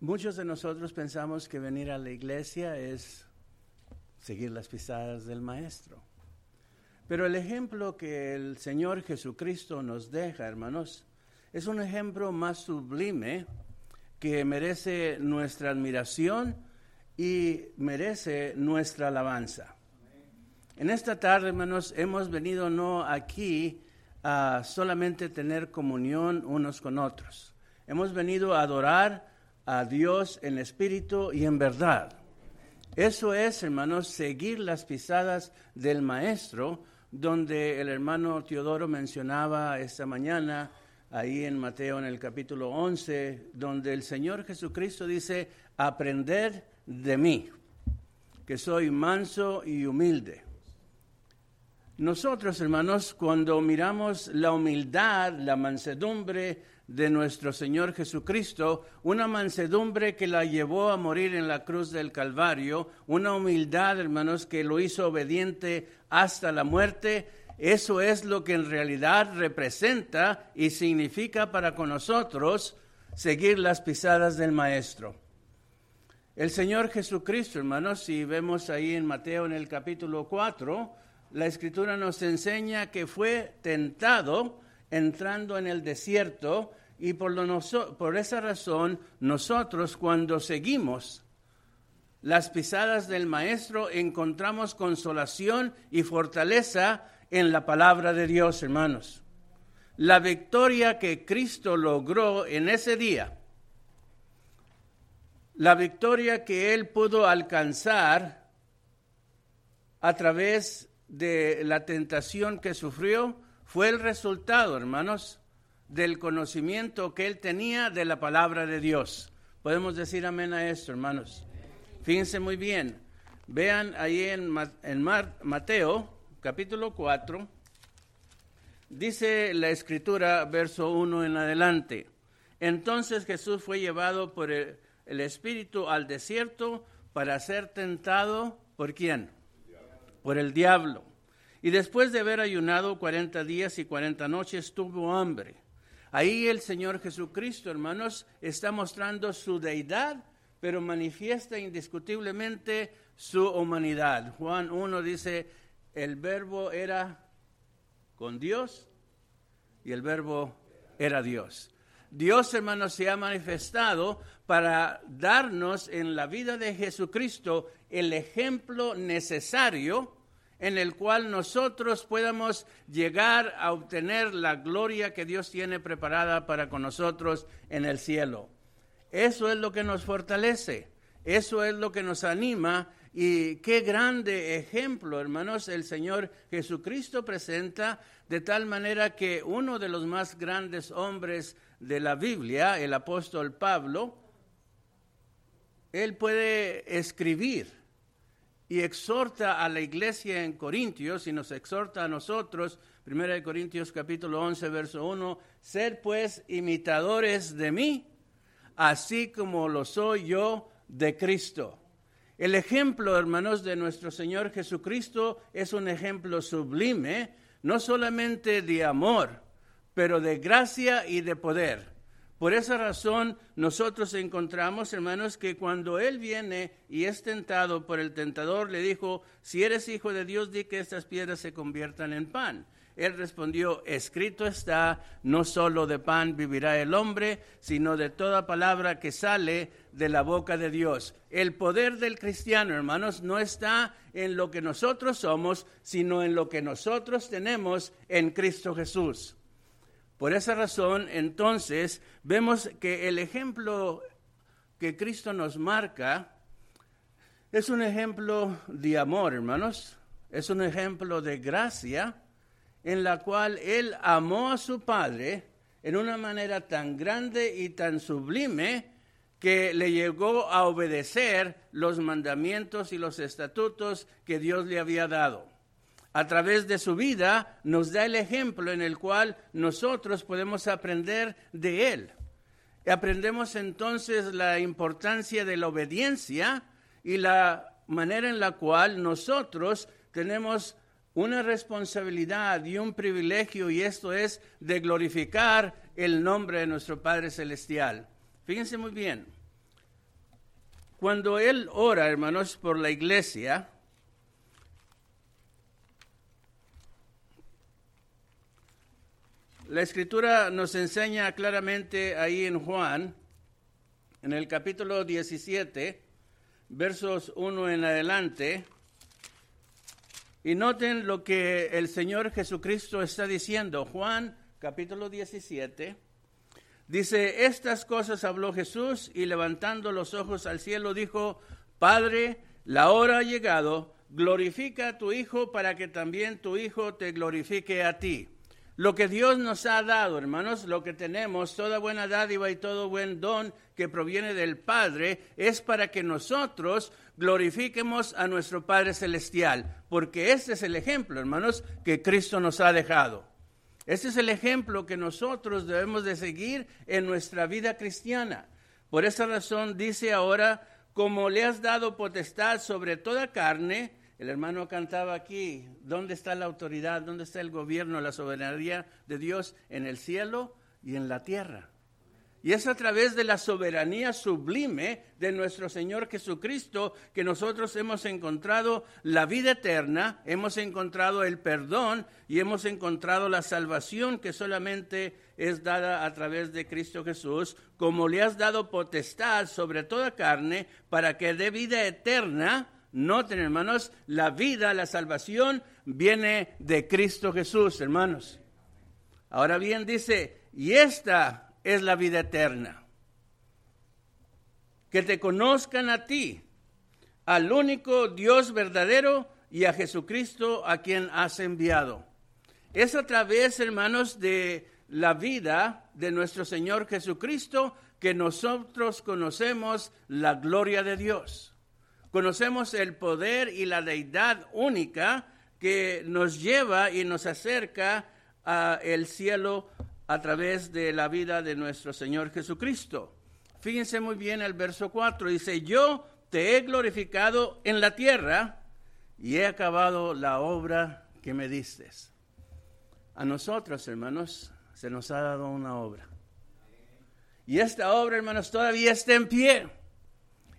Muchos de nosotros pensamos que venir a la iglesia es seguir las pisadas del Maestro. Pero el ejemplo que el Señor Jesucristo nos deja, hermanos, es un ejemplo más sublime que merece nuestra admiración y merece nuestra alabanza. En esta tarde, hermanos, hemos venido no aquí a solamente tener comunión unos con otros. Hemos venido a adorar a Dios en espíritu y en verdad. Eso es, hermanos, seguir las pisadas del Maestro, donde el hermano Teodoro mencionaba esta mañana, ahí en Mateo en el capítulo 11, donde el Señor Jesucristo dice, aprender de mí, que soy manso y humilde. Nosotros, hermanos, cuando miramos la humildad, la mansedumbre, de nuestro Señor Jesucristo, una mansedumbre que la llevó a morir en la cruz del Calvario, una humildad, hermanos, que lo hizo obediente hasta la muerte. Eso es lo que en realidad representa y significa para con nosotros seguir las pisadas del Maestro. El Señor Jesucristo, hermanos, si vemos ahí en Mateo en el capítulo 4, la escritura nos enseña que fue tentado entrando en el desierto y por, por esa razón nosotros cuando seguimos las pisadas del Maestro encontramos consolación y fortaleza en la palabra de Dios, hermanos. La victoria que Cristo logró en ese día, la victoria que Él pudo alcanzar a través de la tentación que sufrió, fue el resultado, hermanos, del conocimiento que él tenía de la palabra de Dios. Podemos decir amén a esto, hermanos. Fíjense muy bien. Vean ahí en, en Mateo, capítulo 4, dice la escritura, verso 1 en adelante. Entonces Jesús fue llevado por el, el Espíritu al desierto para ser tentado por quién? Por el diablo. Y después de haber ayunado 40 días y 40 noches, tuvo hambre. Ahí el Señor Jesucristo, hermanos, está mostrando su deidad, pero manifiesta indiscutiblemente su humanidad. Juan 1 dice, el verbo era con Dios y el verbo era Dios. Dios, hermanos, se ha manifestado para darnos en la vida de Jesucristo el ejemplo necesario en el cual nosotros podamos llegar a obtener la gloria que Dios tiene preparada para con nosotros en el cielo. Eso es lo que nos fortalece, eso es lo que nos anima y qué grande ejemplo, hermanos, el Señor Jesucristo presenta de tal manera que uno de los más grandes hombres de la Biblia, el apóstol Pablo, él puede escribir y exhorta a la iglesia en Corintios y nos exhorta a nosotros, 1 Corintios capítulo 11, verso 1, ser pues imitadores de mí, así como lo soy yo de Cristo. El ejemplo, hermanos, de nuestro Señor Jesucristo es un ejemplo sublime, no solamente de amor, pero de gracia y de poder. Por esa razón nosotros encontramos, hermanos, que cuando Él viene y es tentado por el tentador, le dijo, si eres hijo de Dios, di que estas piedras se conviertan en pan. Él respondió, escrito está, no solo de pan vivirá el hombre, sino de toda palabra que sale de la boca de Dios. El poder del cristiano, hermanos, no está en lo que nosotros somos, sino en lo que nosotros tenemos en Cristo Jesús. Por esa razón, entonces, vemos que el ejemplo que Cristo nos marca es un ejemplo de amor, hermanos, es un ejemplo de gracia en la cual Él amó a su Padre en una manera tan grande y tan sublime que le llegó a obedecer los mandamientos y los estatutos que Dios le había dado a través de su vida nos da el ejemplo en el cual nosotros podemos aprender de él. Aprendemos entonces la importancia de la obediencia y la manera en la cual nosotros tenemos una responsabilidad y un privilegio y esto es de glorificar el nombre de nuestro Padre Celestial. Fíjense muy bien, cuando él ora, hermanos, por la iglesia, la escritura nos enseña claramente ahí en Juan, en el capítulo 17, versos 1 en adelante, y noten lo que el Señor Jesucristo está diciendo. Juan capítulo 17 dice, estas cosas habló Jesús y levantando los ojos al cielo dijo, Padre, la hora ha llegado, glorifica a tu Hijo para que también tu Hijo te glorifique a ti. Lo que Dios nos ha dado, hermanos, lo que tenemos, toda buena dádiva y todo buen don que proviene del Padre, es para que nosotros glorifiquemos a nuestro Padre Celestial, porque este es el ejemplo, hermanos, que Cristo nos ha dejado. Este es el ejemplo que nosotros debemos de seguir en nuestra vida cristiana. Por esa razón dice ahora, como le has dado potestad sobre toda carne, el hermano cantaba aquí, ¿dónde está la autoridad? ¿Dónde está el gobierno, la soberanía de Dios en el cielo y en la tierra? Y es a través de la soberanía sublime de nuestro Señor Jesucristo que nosotros hemos encontrado la vida eterna, hemos encontrado el perdón y hemos encontrado la salvación que solamente es dada a través de Cristo Jesús, como le has dado potestad sobre toda carne para que dé vida eterna Noten, hermanos, la vida, la salvación viene de Cristo Jesús, hermanos. Ahora bien, dice, y esta es la vida eterna. Que te conozcan a ti, al único Dios verdadero y a Jesucristo a quien has enviado. Es a través, hermanos, de la vida de nuestro Señor Jesucristo que nosotros conocemos la gloria de Dios. Conocemos el poder y la deidad única que nos lleva y nos acerca al cielo a través de la vida de nuestro Señor Jesucristo. Fíjense muy bien el verso 4, dice, yo te he glorificado en la tierra y he acabado la obra que me diste. A nosotros, hermanos, se nos ha dado una obra. Y esta obra, hermanos, todavía está en pie.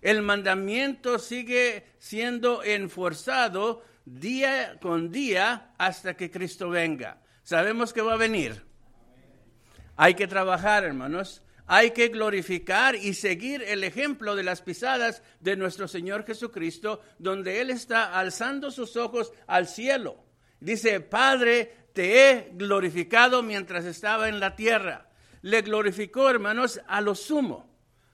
El mandamiento sigue siendo enforzado día con día hasta que Cristo venga. Sabemos que va a venir. Hay que trabajar, hermanos. Hay que glorificar y seguir el ejemplo de las pisadas de nuestro Señor Jesucristo, donde Él está alzando sus ojos al cielo. Dice, Padre, te he glorificado mientras estaba en la tierra. Le glorificó, hermanos, a lo sumo,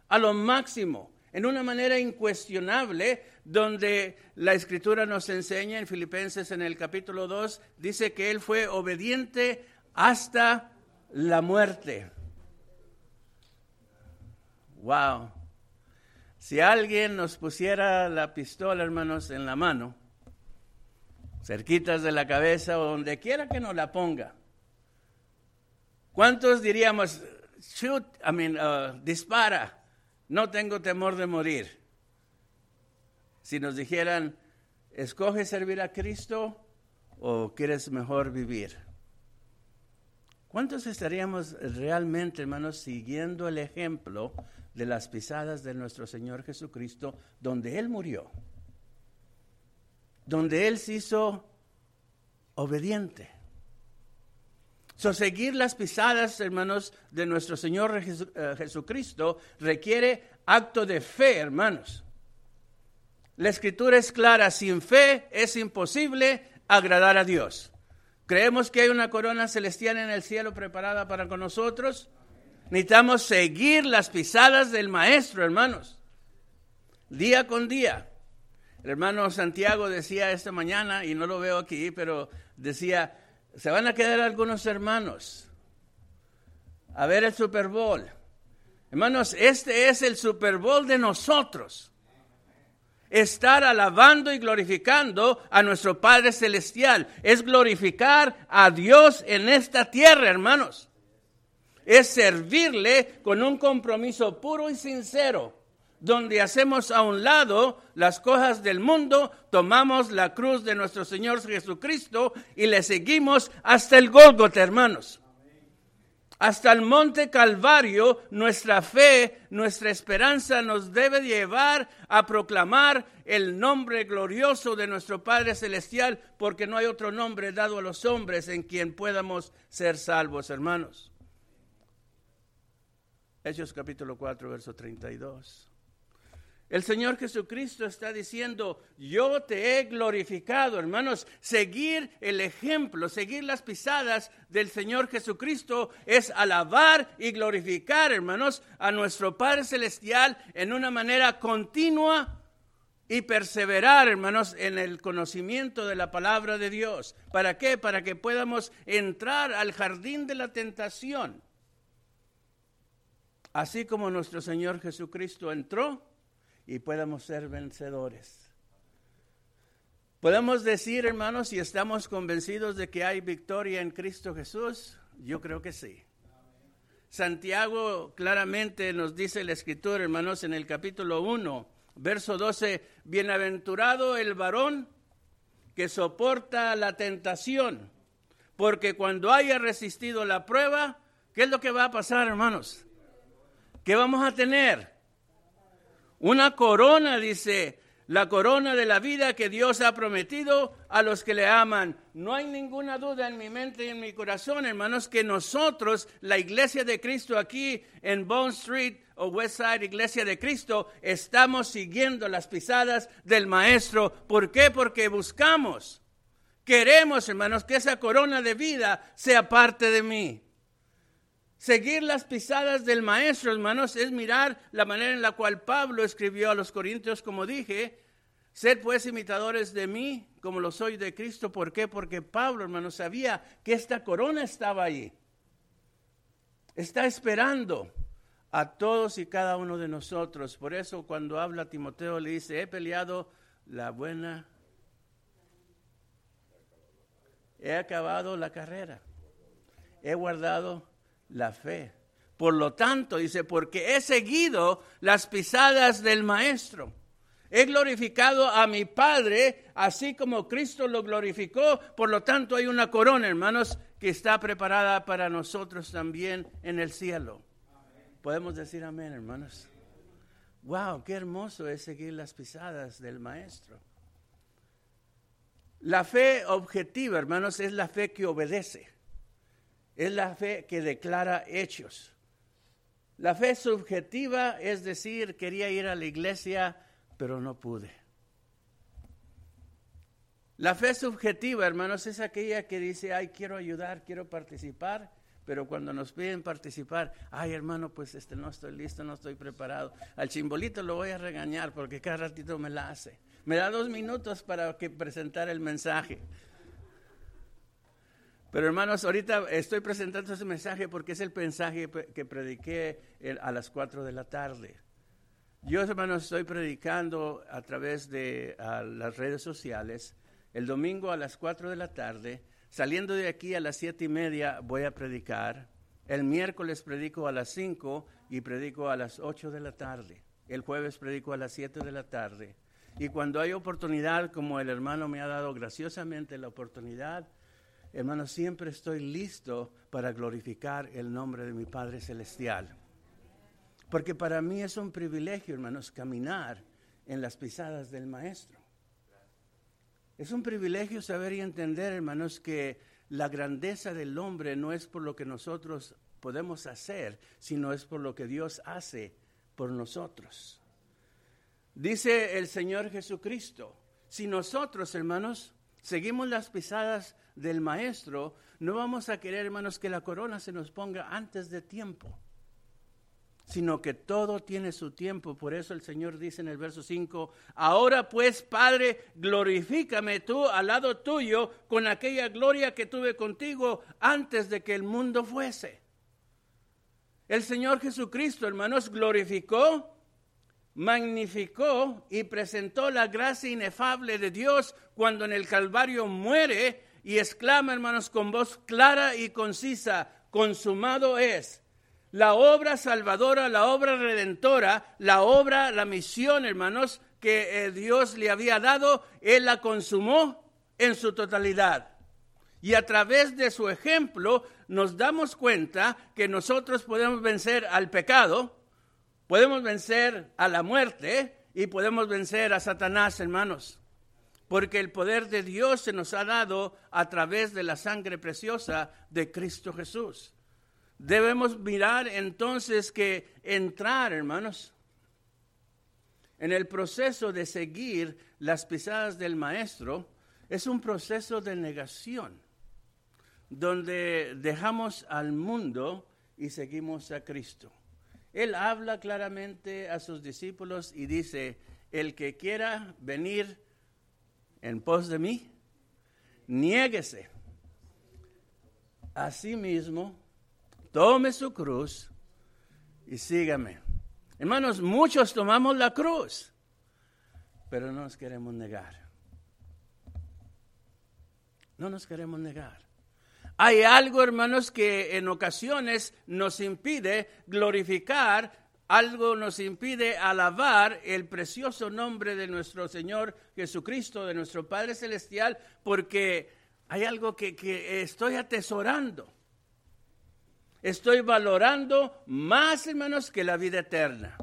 a lo máximo en una manera incuestionable, donde la escritura nos enseña en Filipenses en el capítulo 2, dice que Él fue obediente hasta la muerte. Wow. Si alguien nos pusiera la pistola, hermanos, en la mano, cerquitas de la cabeza o donde quiera que nos la ponga, ¿cuántos diríamos, shoot, I mean, uh, dispara? No tengo temor de morir. Si nos dijeran, escoge servir a Cristo o quieres mejor vivir. ¿Cuántos estaríamos realmente, hermanos, siguiendo el ejemplo de las pisadas de nuestro Señor Jesucristo, donde Él murió, donde Él se hizo obediente? So, seguir las pisadas, hermanos, de nuestro Señor eh, Jesucristo requiere acto de fe, hermanos. La escritura es clara, sin fe es imposible agradar a Dios. ¿Creemos que hay una corona celestial en el cielo preparada para con nosotros? Necesitamos seguir las pisadas del Maestro, hermanos, día con día. El hermano Santiago decía esta mañana, y no lo veo aquí, pero decía, se van a quedar algunos hermanos a ver el Super Bowl. Hermanos, este es el Super Bowl de nosotros. Estar alabando y glorificando a nuestro Padre Celestial. Es glorificar a Dios en esta tierra, hermanos. Es servirle con un compromiso puro y sincero donde hacemos a un lado las cosas del mundo, tomamos la cruz de nuestro Señor Jesucristo y le seguimos hasta el Gólgota, hermanos. hasta el monte Calvario, nuestra fe, nuestra esperanza nos debe llevar a proclamar el nombre glorioso de nuestro Padre Celestial, porque no hay otro nombre dado a los hombres en quien podamos ser salvos, hermanos. Hechos capítulo 4, verso 32. El Señor Jesucristo está diciendo, yo te he glorificado, hermanos. Seguir el ejemplo, seguir las pisadas del Señor Jesucristo es alabar y glorificar, hermanos, a nuestro Padre Celestial en una manera continua y perseverar, hermanos, en el conocimiento de la palabra de Dios. ¿Para qué? Para que podamos entrar al jardín de la tentación. Así como nuestro Señor Jesucristo entró y podamos ser vencedores. Podemos decir, hermanos, si estamos convencidos de que hay victoria en Cristo Jesús, yo creo que sí. Santiago claramente nos dice la escritura, hermanos, en el capítulo 1, verso 12, bienaventurado el varón que soporta la tentación, porque cuando haya resistido la prueba, ¿qué es lo que va a pasar, hermanos? ¿Qué vamos a tener? Una corona, dice, la corona de la vida que Dios ha prometido a los que le aman. No hay ninguna duda en mi mente y en mi corazón, hermanos, que nosotros, la iglesia de Cristo aquí en Bone Street o West Side, iglesia de Cristo, estamos siguiendo las pisadas del Maestro. ¿Por qué? Porque buscamos, queremos, hermanos, que esa corona de vida sea parte de mí. Seguir las pisadas del maestro, hermanos, es mirar la manera en la cual Pablo escribió a los Corintios, como dije, sed pues imitadores de mí, como lo soy de Cristo. ¿Por qué? Porque Pablo, hermanos, sabía que esta corona estaba allí. Está esperando a todos y cada uno de nosotros. Por eso cuando habla Timoteo le dice, he peleado la buena, he acabado la carrera, he guardado la fe. Por lo tanto, dice, porque he seguido las pisadas del Maestro. He glorificado a mi Padre, así como Cristo lo glorificó. Por lo tanto, hay una corona, hermanos, que está preparada para nosotros también en el cielo. Podemos decir amén, hermanos. Wow, qué hermoso es seguir las pisadas del Maestro. La fe objetiva, hermanos, es la fe que obedece. Es la fe que declara hechos. La fe subjetiva es decir, quería ir a la iglesia, pero no pude. La fe subjetiva, hermanos, es aquella que dice, ay, quiero ayudar, quiero participar, pero cuando nos piden participar, ay, hermano, pues este no estoy listo, no estoy preparado. Al chimbolito lo voy a regañar porque cada ratito me la hace. Me da dos minutos para que presentar el mensaje. Pero hermanos, ahorita estoy presentando ese mensaje porque es el mensaje que prediqué a las 4 de la tarde. Yo, hermanos, estoy predicando a través de las redes sociales. El domingo a las 4 de la tarde, saliendo de aquí a las siete y media, voy a predicar. El miércoles predico a las 5 y predico a las 8 de la tarde. El jueves predico a las 7 de la tarde. Y cuando hay oportunidad, como el hermano me ha dado graciosamente la oportunidad, Hermanos, siempre estoy listo para glorificar el nombre de mi Padre Celestial. Porque para mí es un privilegio, hermanos, caminar en las pisadas del Maestro. Es un privilegio saber y entender, hermanos, que la grandeza del hombre no es por lo que nosotros podemos hacer, sino es por lo que Dios hace por nosotros. Dice el Señor Jesucristo, si nosotros, hermanos, seguimos las pisadas del maestro, no vamos a querer, hermanos, que la corona se nos ponga antes de tiempo, sino que todo tiene su tiempo. Por eso el Señor dice en el verso 5, ahora pues, Padre, glorifícame tú al lado tuyo con aquella gloria que tuve contigo antes de que el mundo fuese. El Señor Jesucristo, hermanos, glorificó magnificó y presentó la gracia inefable de Dios cuando en el Calvario muere y exclama, hermanos, con voz clara y concisa, consumado es. La obra salvadora, la obra redentora, la obra, la misión, hermanos, que eh, Dios le había dado, Él la consumó en su totalidad. Y a través de su ejemplo nos damos cuenta que nosotros podemos vencer al pecado, podemos vencer a la muerte y podemos vencer a Satanás, hermanos. Porque el poder de Dios se nos ha dado a través de la sangre preciosa de Cristo Jesús. Debemos mirar entonces que entrar, hermanos, en el proceso de seguir las pisadas del Maestro es un proceso de negación, donde dejamos al mundo y seguimos a Cristo. Él habla claramente a sus discípulos y dice, el que quiera venir en pos de mí, niéguese a sí mismo, tome su cruz y sígame. Hermanos, muchos tomamos la cruz, pero no nos queremos negar. No nos queremos negar. Hay algo, hermanos, que en ocasiones nos impide glorificar, algo nos impide alabar el precioso nombre de nuestro Señor Jesucristo, de nuestro Padre Celestial, porque hay algo que, que estoy atesorando. Estoy valorando más, hermanos, que la vida eterna.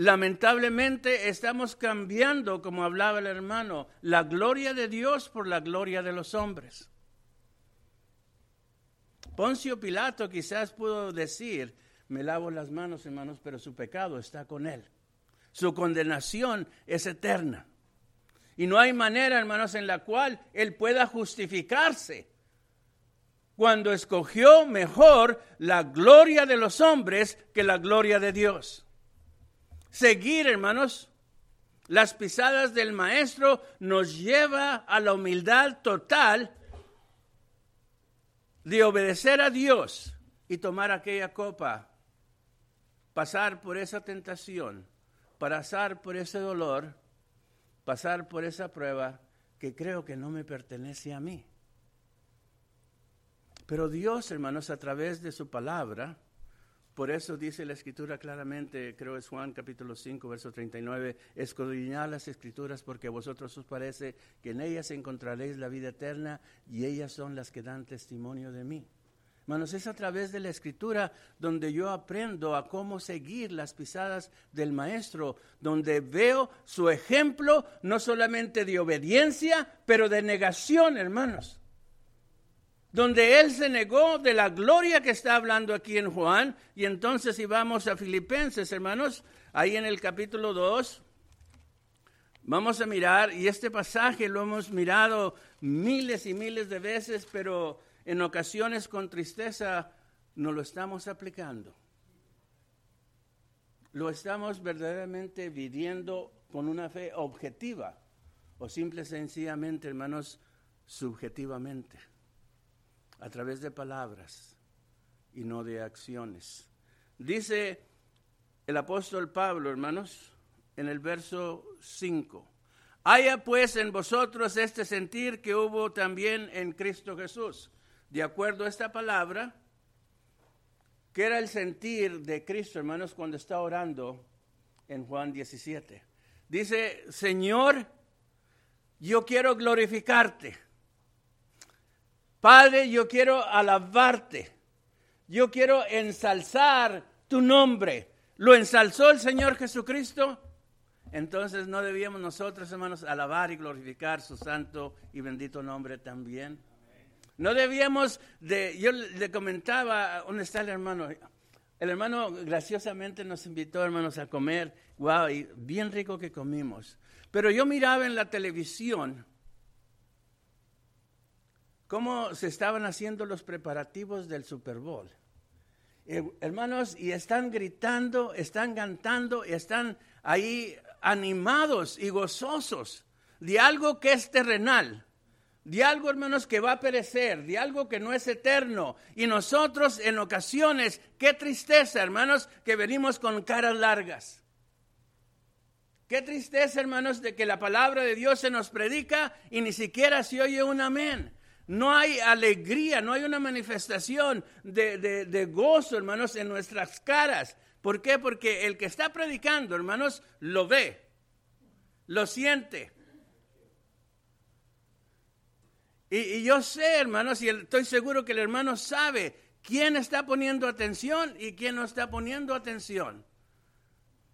Lamentablemente estamos cambiando, como hablaba el hermano, la gloria de Dios por la gloria de los hombres. Poncio Pilato quizás pudo decir, me lavo las manos, hermanos, pero su pecado está con él. Su condenación es eterna. Y no hay manera, hermanos, en la cual él pueda justificarse cuando escogió mejor la gloria de los hombres que la gloria de Dios. Seguir, hermanos, las pisadas del Maestro nos lleva a la humildad total de obedecer a Dios y tomar aquella copa, pasar por esa tentación, pasar por ese dolor, pasar por esa prueba que creo que no me pertenece a mí. Pero Dios, hermanos, a través de su palabra, por eso dice la escritura claramente, creo es Juan capítulo 5, verso 39, escudriñad las escrituras porque a vosotros os parece que en ellas encontraréis la vida eterna y ellas son las que dan testimonio de mí. Hermanos, es a través de la escritura donde yo aprendo a cómo seguir las pisadas del maestro, donde veo su ejemplo no solamente de obediencia, pero de negación, hermanos donde él se negó de la gloria que está hablando aquí en Juan. Y entonces si vamos a Filipenses, hermanos, ahí en el capítulo 2, vamos a mirar, y este pasaje lo hemos mirado miles y miles de veces, pero en ocasiones con tristeza no lo estamos aplicando. Lo estamos verdaderamente viviendo con una fe objetiva o simple sencillamente, hermanos, subjetivamente a través de palabras y no de acciones. Dice el apóstol Pablo, hermanos, en el verso 5. Haya pues en vosotros este sentir que hubo también en Cristo Jesús. De acuerdo a esta palabra, que era el sentir de Cristo, hermanos, cuando está orando en Juan 17. Dice, Señor, yo quiero glorificarte Padre, yo quiero alabarte. Yo quiero ensalzar tu nombre. ¿Lo ensalzó el Señor Jesucristo? Entonces no debíamos nosotros, hermanos, alabar y glorificar su santo y bendito nombre también. No debíamos de, yo le comentaba, ¿dónde está el hermano? El hermano graciosamente nos invitó, hermanos, a comer. Wow, y bien rico que comimos. Pero yo miraba en la televisión cómo se estaban haciendo los preparativos del Super Bowl. Eh, hermanos, y están gritando, están cantando, están ahí animados y gozosos de algo que es terrenal, de algo, hermanos, que va a perecer, de algo que no es eterno. Y nosotros en ocasiones, qué tristeza, hermanos, que venimos con caras largas. Qué tristeza, hermanos, de que la palabra de Dios se nos predica y ni siquiera se oye un amén. No hay alegría, no hay una manifestación de, gozo, hermanos, en nuestras caras. ¿Por qué? Porque el que está predicando, hermanos, lo ve, lo siente. Y, yo sé, hermanos, y estoy seguro que el hermano sabe quién está poniendo atención y quién no está poniendo atención.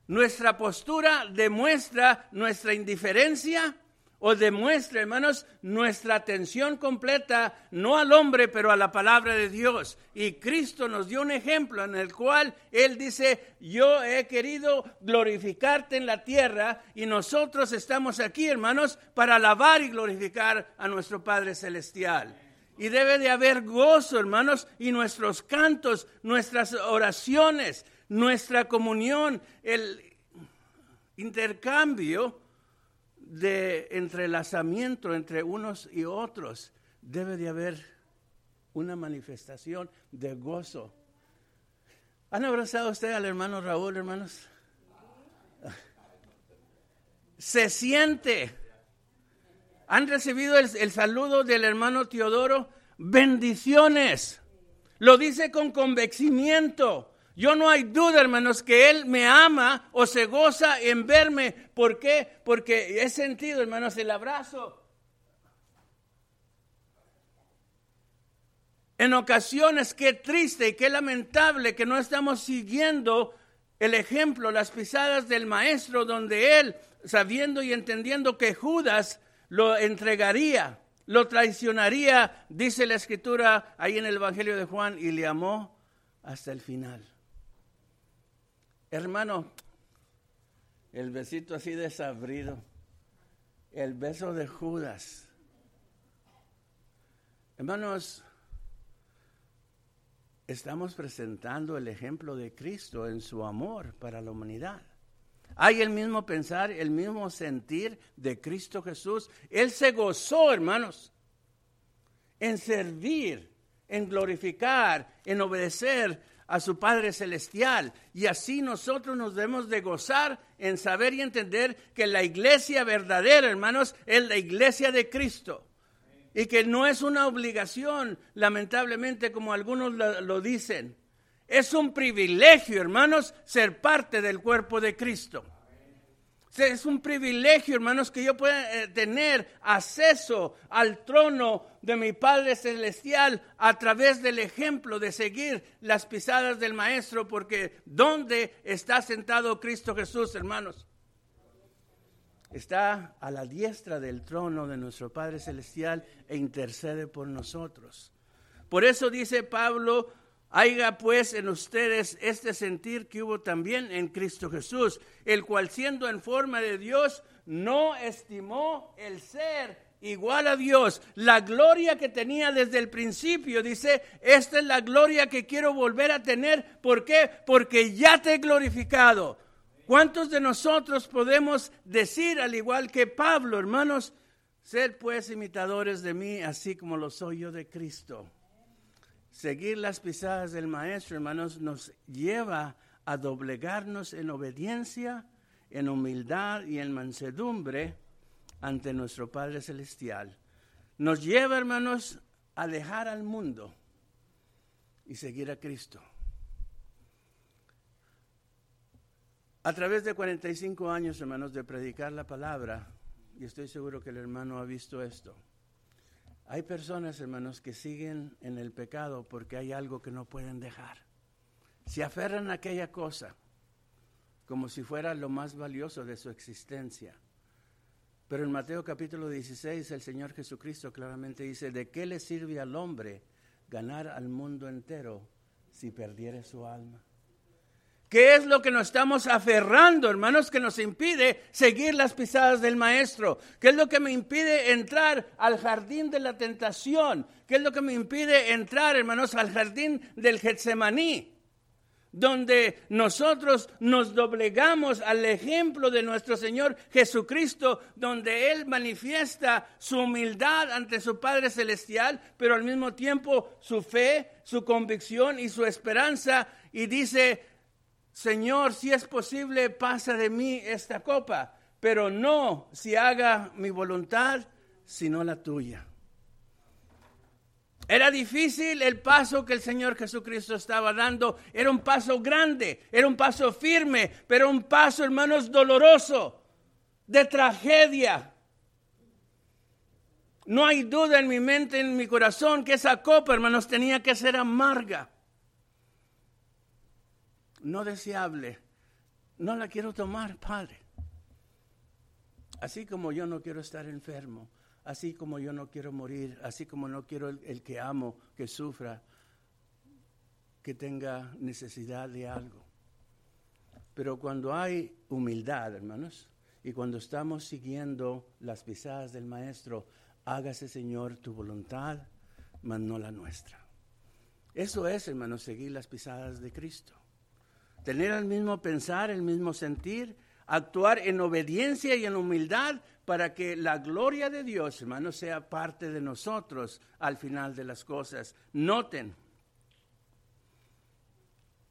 Nuestra postura demuestra nuestra indiferencia o demuestra, hermanos, nuestra atención completa, no al hombre, pero a la palabra de Dios. Y Cristo nos dio un ejemplo en el cual Él dice, yo he querido glorificarte en la tierra y nosotros estamos aquí, hermanos, para alabar y glorificar a nuestro Padre Celestial. Y debe de haber gozo, hermanos, y nuestros cantos, nuestras oraciones, nuestra comunión, el intercambio de entrelazamiento entre unos y otros, debe de haber una manifestación de gozo. ¿Han abrazado usted al hermano Raúl, hermanos? Se siente. ¿Han recibido el, el saludo del hermano Teodoro? Bendiciones. Lo dice con convencimiento. Yo no hay duda, hermanos, que Él me ama o se goza en verme. ¿Por qué? Porque he sentido, hermanos, el abrazo. En ocasiones, qué triste y qué lamentable que no estamos siguiendo el ejemplo, las pisadas del Maestro, donde Él, sabiendo y entendiendo que Judas lo entregaría, lo traicionaría, dice la Escritura ahí en el Evangelio de Juan, y le amó hasta el final. Hermano, el besito así desabrido, el beso de Judas. Hermanos, estamos presentando el ejemplo de Cristo en su amor para la humanidad. Hay el mismo pensar, el mismo sentir de Cristo Jesús. Él se gozó, hermanos, en servir, en glorificar, en obedecer a su Padre Celestial. Y así nosotros nos debemos de gozar en saber y entender que la iglesia verdadera, hermanos, es la iglesia de Cristo. Y que no es una obligación, lamentablemente, como algunos lo, lo dicen. Es un privilegio, hermanos, ser parte del cuerpo de Cristo. Es un privilegio, hermanos, que yo pueda eh, tener acceso al trono de mi Padre Celestial a través del ejemplo de seguir las pisadas del Maestro, porque ¿dónde está sentado Cristo Jesús, hermanos? Está a la diestra del trono de nuestro Padre Celestial e intercede por nosotros. Por eso dice Pablo, Haiga pues en ustedes este sentir que hubo también en Cristo Jesús, el cual siendo en forma de Dios, no estimó el ser igual a Dios. La gloria que tenía desde el principio, dice, esta es la gloria que quiero volver a tener. ¿Por qué? Porque ya te he glorificado. ¿Cuántos de nosotros podemos decir, al igual que Pablo, hermanos, sed pues imitadores de mí, así como lo soy yo de Cristo? Seguir las pisadas del Maestro, hermanos, nos lleva a doblegarnos en obediencia, en humildad y en mansedumbre ante nuestro Padre Celestial. Nos lleva, hermanos, a dejar al mundo y seguir a Cristo. A través de 45 años, hermanos, de predicar la palabra, y estoy seguro que el hermano ha visto esto, hay personas, hermanos, que siguen en el pecado porque hay algo que no pueden dejar. Se aferran a aquella cosa como si fuera lo más valioso de su existencia. Pero en Mateo capítulo 16 el Señor Jesucristo claramente dice, ¿de qué le sirve al hombre ganar al mundo entero si perdiere su alma? ¿Qué es lo que nos estamos aferrando, hermanos, que nos impide seguir las pisadas del Maestro? ¿Qué es lo que me impide entrar al jardín de la tentación? ¿Qué es lo que me impide entrar, hermanos, al jardín del Getsemaní? Donde nosotros nos doblegamos al ejemplo de nuestro Señor Jesucristo, donde Él manifiesta su humildad ante su Padre Celestial, pero al mismo tiempo su fe, su convicción y su esperanza, y dice, Señor, si es posible, pasa de mí esta copa, pero no si haga mi voluntad, sino la tuya. Era difícil el paso que el Señor Jesucristo estaba dando. Era un paso grande, era un paso firme, pero un paso, hermanos, doloroso, de tragedia. No hay duda en mi mente, en mi corazón, que esa copa, hermanos, tenía que ser amarga. No deseable. No la quiero tomar, Padre. Así como yo no quiero estar enfermo, así como yo no quiero morir, así como no quiero el, que amo que sufra, que tenga necesidad de algo. Pero cuando hay humildad, hermanos, y cuando estamos siguiendo las pisadas del Maestro, hágase Señor tu voluntad, mas no la nuestra. Eso es, hermanos, seguir las pisadas de Cristo. Tener el mismo pensar, el mismo sentir, actuar en obediencia y en humildad para que la gloria de Dios, hermanos, sea parte de nosotros al final de las cosas. Noten,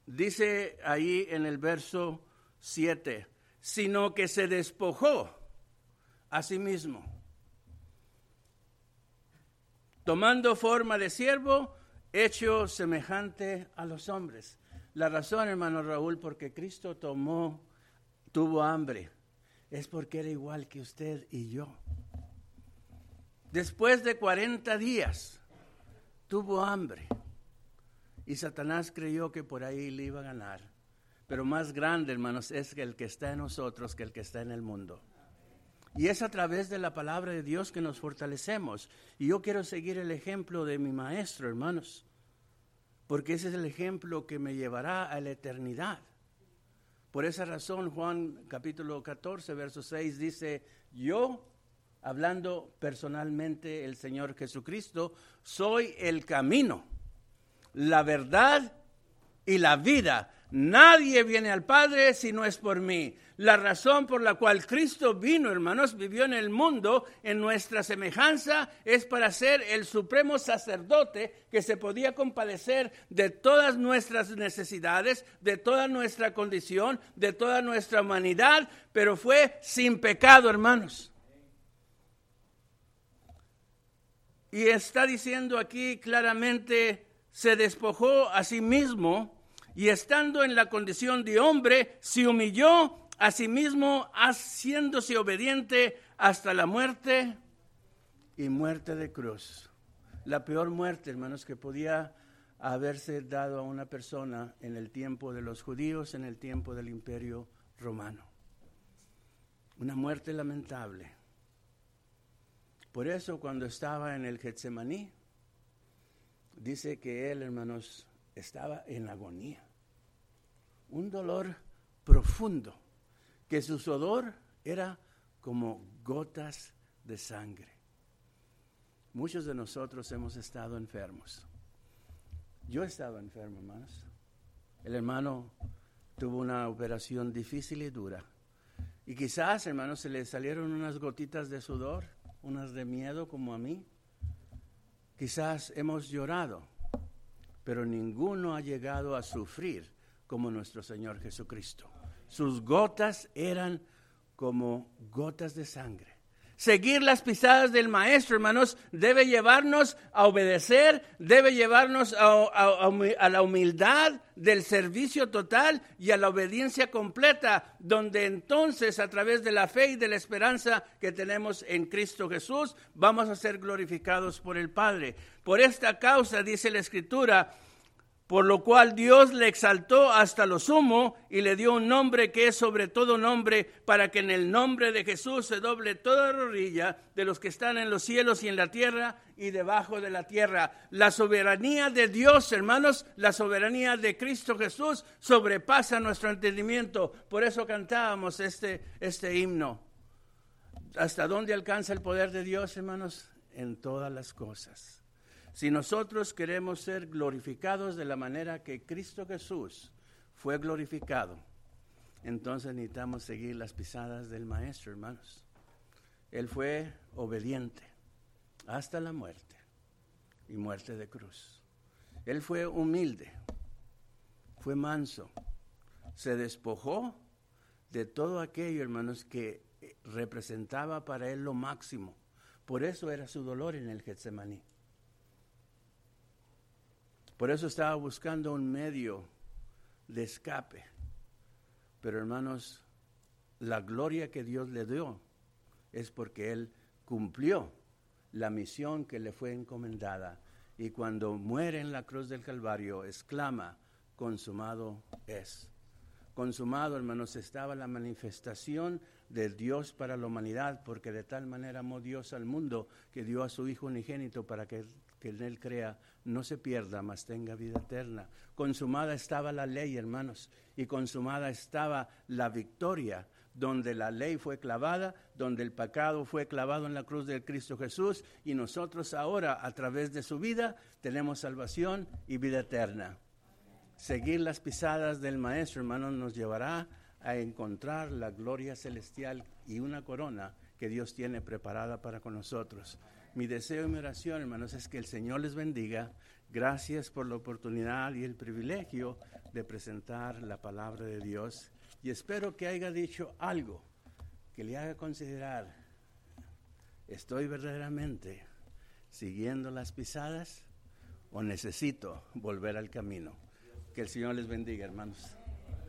dice ahí en el verso 7, sino que se despojó a sí mismo, tomando forma de siervo, hecho semejante a los hombres. La razón, hermano Raúl, porque Cristo tomó, tuvo hambre, es porque era igual que usted y yo. Después de 40 días, tuvo hambre. Y Satanás creyó que por ahí le iba a ganar. Pero más grande, hermanos, es el que está en nosotros que el que está en el mundo. Y es a través de la palabra de Dios que nos fortalecemos. Y yo quiero seguir el ejemplo de mi maestro, hermanos, porque ese es el ejemplo que me llevará a la eternidad. Por esa razón, Juan capítulo 14, verso 6 dice, yo, hablando personalmente el Señor Jesucristo, soy el camino, la verdad y la vida. Nadie viene al Padre si no es por mí. La razón por la cual Cristo vino, hermanos, vivió en el mundo en nuestra semejanza, es para ser el supremo sacerdote que se podía compadecer de todas nuestras necesidades, de toda nuestra condición, de toda nuestra humanidad, pero fue sin pecado, hermanos. Y está diciendo aquí claramente, se despojó a sí mismo y estando en la condición de hombre, se humilló a sí mismo, haciéndose obediente hasta la muerte y muerte de cruz. La peor muerte, hermanos, que podía haberse dado a una persona en el tiempo de los judíos, en el tiempo del imperio romano. Una muerte lamentable. Por eso cuando estaba en el Getsemaní, dice que él, hermanos, estaba en agonía un dolor profundo, que su sudor era como gotas de sangre. Muchos de nosotros hemos estado enfermos. Yo estaba enfermo, hermanos. El hermano tuvo una operación difícil y dura. Y quizás, hermanos, se le salieron unas gotitas de sudor, unas de miedo como a mí. Quizás hemos llorado, pero ninguno ha llegado a sufrir como nuestro Señor Jesucristo. Sus gotas eran como gotas de sangre. Seguir las pisadas del Maestro, hermanos, debe llevarnos a obedecer, debe llevarnos a, la humildad del servicio total y a la obediencia completa, donde entonces a través de la fe y de la esperanza que tenemos en Cristo Jesús, vamos a ser glorificados por el Padre. Por esta causa, dice la Escritura, por lo cual Dios le exaltó hasta lo sumo y le dio un nombre que es sobre todo nombre, para que en el nombre de Jesús se doble toda rodilla de los que están en los cielos y en la tierra y debajo de la tierra. La soberanía de Dios, hermanos, la soberanía de Cristo Jesús sobrepasa nuestro entendimiento. Por eso cantábamos este, este himno. ¿Hasta dónde alcanza el poder de Dios, hermanos? En todas las cosas. Si nosotros queremos ser glorificados de la manera que Cristo Jesús fue glorificado, entonces necesitamos seguir las pisadas del Maestro, hermanos. Él fue obediente hasta la muerte y muerte de cruz. Él fue humilde, fue manso, se despojó de todo aquello, hermanos, que representaba para él lo máximo. Por eso era su dolor en el Getsemaní. Por eso estaba buscando un medio de escape. Pero hermanos, la gloria que Dios le dio es porque Él cumplió la misión que le fue encomendada. Y cuando muere en la cruz del Calvario, exclama, consumado es. Consumado, hermanos, estaba la manifestación de Dios para la humanidad, porque de tal manera amó Dios al mundo que dio a su Hijo unigénito para que, que en él crea, no se pierda, mas tenga vida eterna. Consumada estaba la ley, hermanos, y consumada estaba la victoria, donde la ley fue clavada, donde el pecado fue clavado en la cruz de Cristo Jesús, y nosotros ahora, a través de su vida, tenemos salvación y vida eterna. Seguir las pisadas del Maestro, hermanos, nos llevará a encontrar la gloria celestial y una corona que Dios tiene preparada para con nosotros. Mi deseo y mi oración, hermanos, es que el Señor les bendiga. Gracias por la oportunidad y el privilegio de presentar la palabra de Dios. Y espero que haya dicho algo que le haga considerar, ¿estoy verdaderamente siguiendo las pisadas o necesito volver al camino? Que el Señor les bendiga, hermanos.